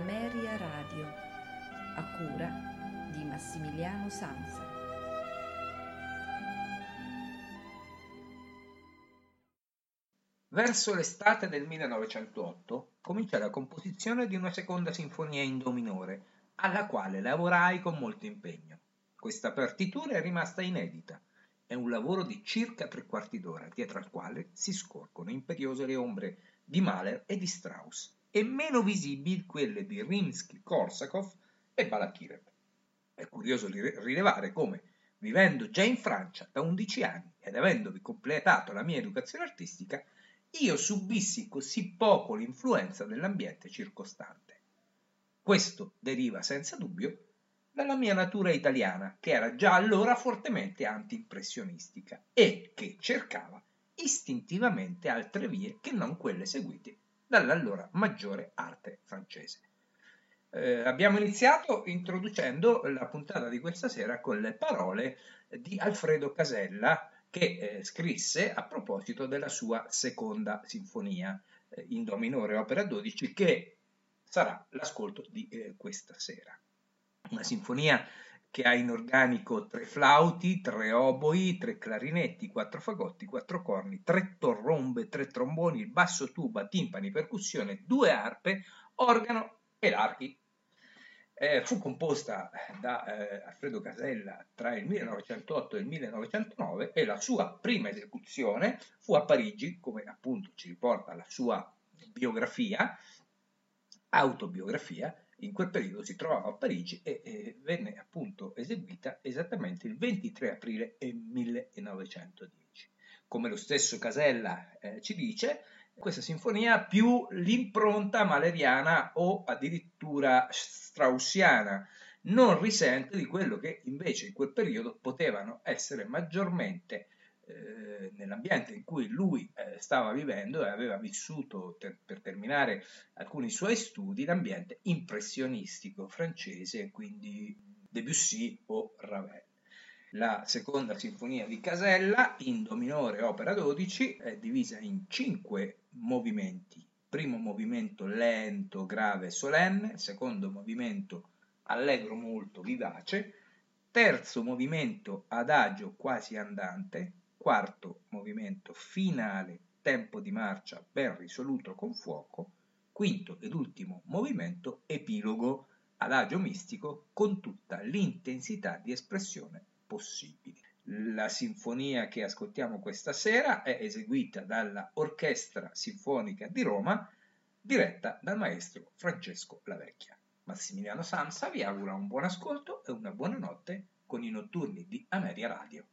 Ameria Radio, a cura di Massimiliano Sanza. Verso l'estate del 1908 comincia la composizione di una seconda sinfonia in do minore, alla quale lavorai con molto impegno. Questa partitura è rimasta inedita. È un lavoro di circa tre quarti d'ora, dietro al quale si scorgono imperiose le ombre di Mahler e di Strauss, e meno visibili quelle di Rimsky-Korsakov e Balakirev. È curioso rilevare come, vivendo già in Francia da 11 anni ed avendovi completato la mia educazione artistica, io subissi così poco l'influenza dell'ambiente circostante. Questo deriva senza dubbio dalla mia natura italiana, che era già allora fortemente anti-impressionistica e che cercava istintivamente altre vie che non quelle seguite dall'allora maggiore arte francese. Eh, abbiamo iniziato introducendo la puntata di questa sera con le parole di Alfredo Casella che eh, scrisse a proposito della sua seconda sinfonia eh, in Do minore, opera 12, che sarà l'ascolto di eh, questa sera. Una sinfonia che ha in organico tre flauti, tre oboi, tre clarinetti, quattro fagotti, quattro corni, tre torrombe, tre tromboni, basso tuba, timpani, percussione, due arpe, organo e l'archi. Eh, fu composta da eh, Alfredo Casella tra il 1908 e il 1909 e la sua prima esecuzione fu a Parigi, come appunto ci riporta la sua biografia, autobiografia, in quel periodo si trovava a Parigi e, e venne appunto eseguita esattamente il 23 aprile 1910. Come lo stesso Casella eh, ci dice, questa sinfonia più l'impronta maleriana o addirittura straussiana, non risente di quello che invece in quel periodo potevano essere maggiormente eh, nell'ambiente in cui lui eh, stava vivendo e aveva vissuto ter- per terminare alcuni suoi studi, l'ambiente impressionistico francese, quindi Debussy o Ravel. La seconda sinfonia di Casella, in Do minore, opera 12, è divisa in cinque movimenti. Primo movimento lento, grave e solenne, secondo movimento allegro molto vivace, terzo movimento adagio quasi andante, quarto movimento finale, tempo di marcia ben risoluto con fuoco, quinto ed ultimo movimento epilogo, adagio mistico con tutta l'intensità di espressione possibile. La sinfonia che ascoltiamo questa sera è eseguita dalla Orchestra Sinfonica di Roma, diretta dal maestro Francesco Lavecchia. Massimiliano Samsa vi augura un buon ascolto e una buona notte con i notturni di Ameria Radio.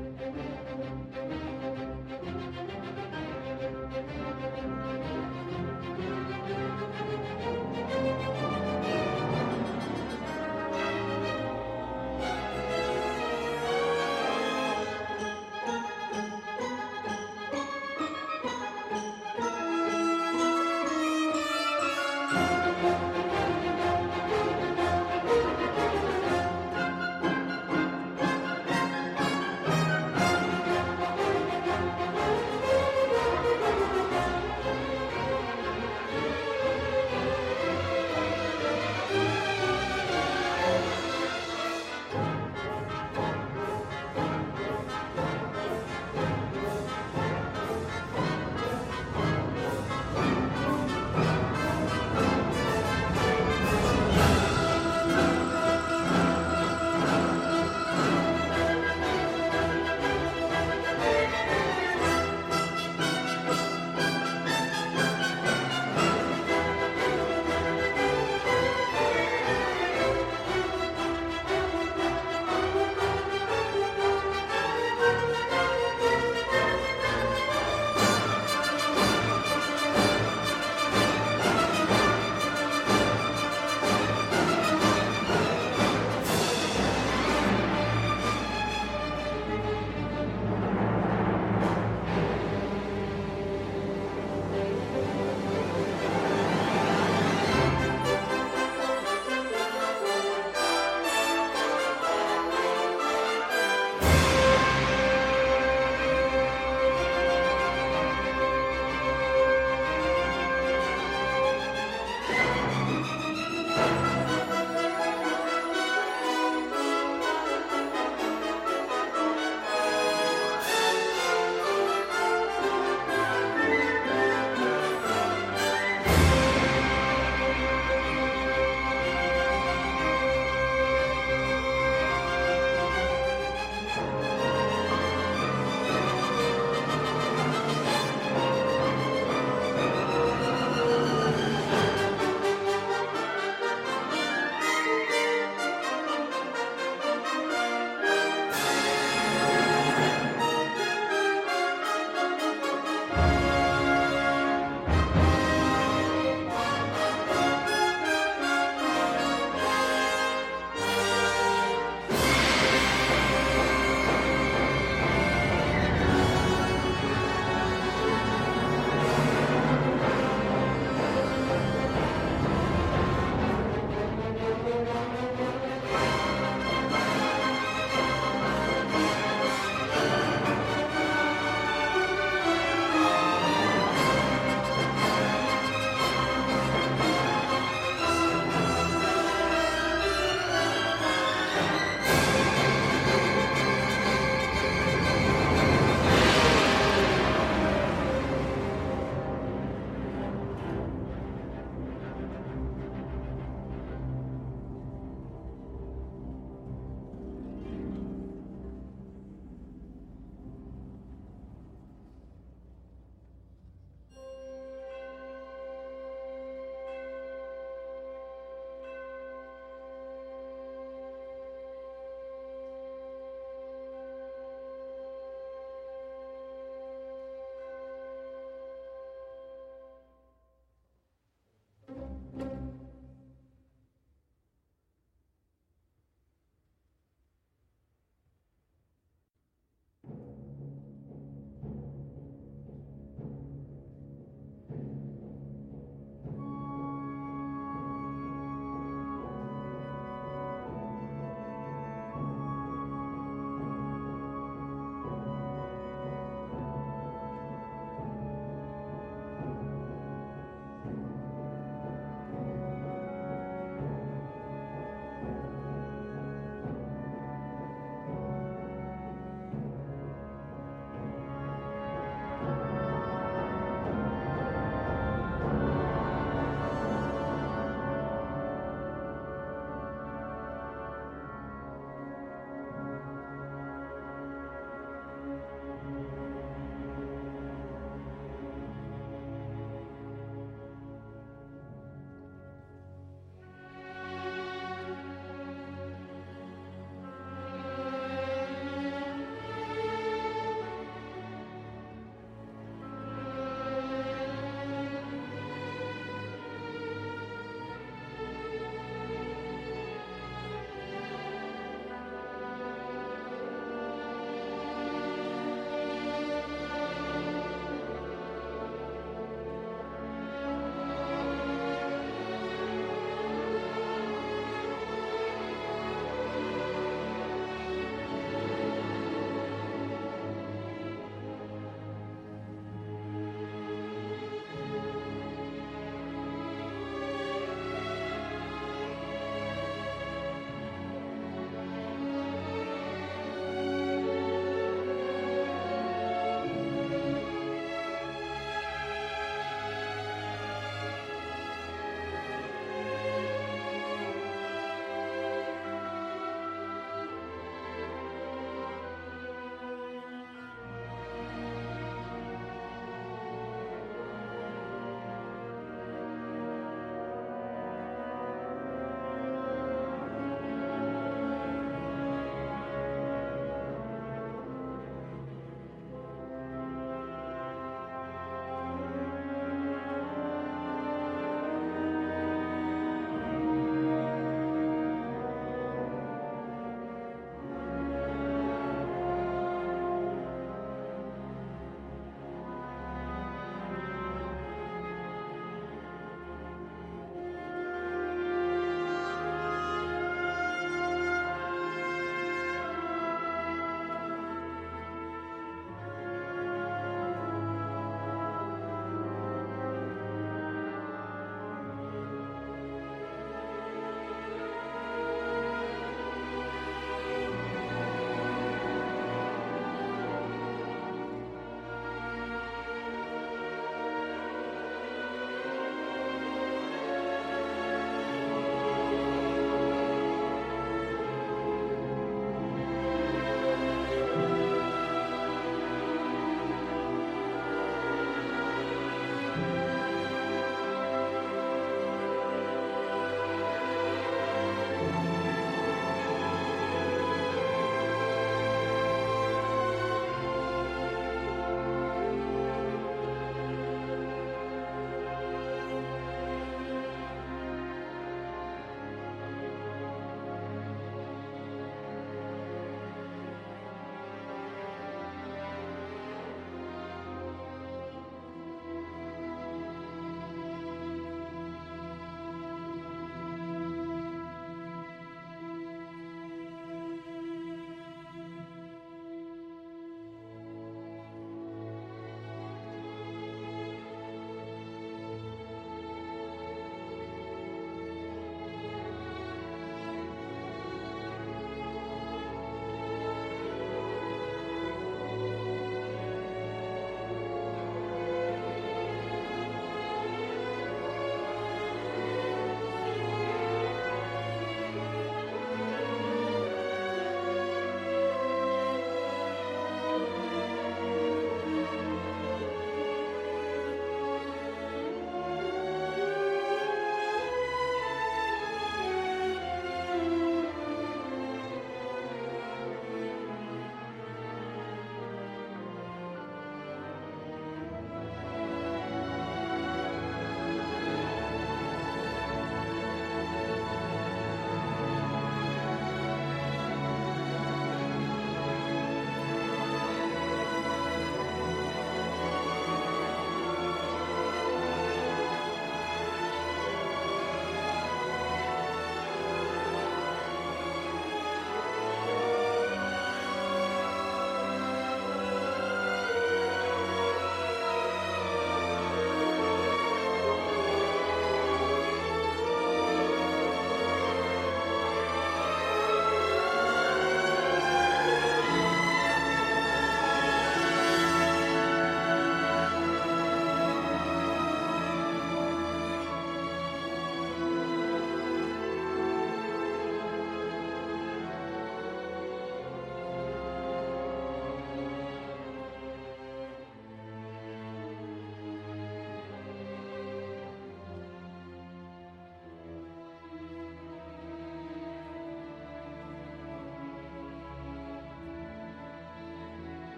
Thank you.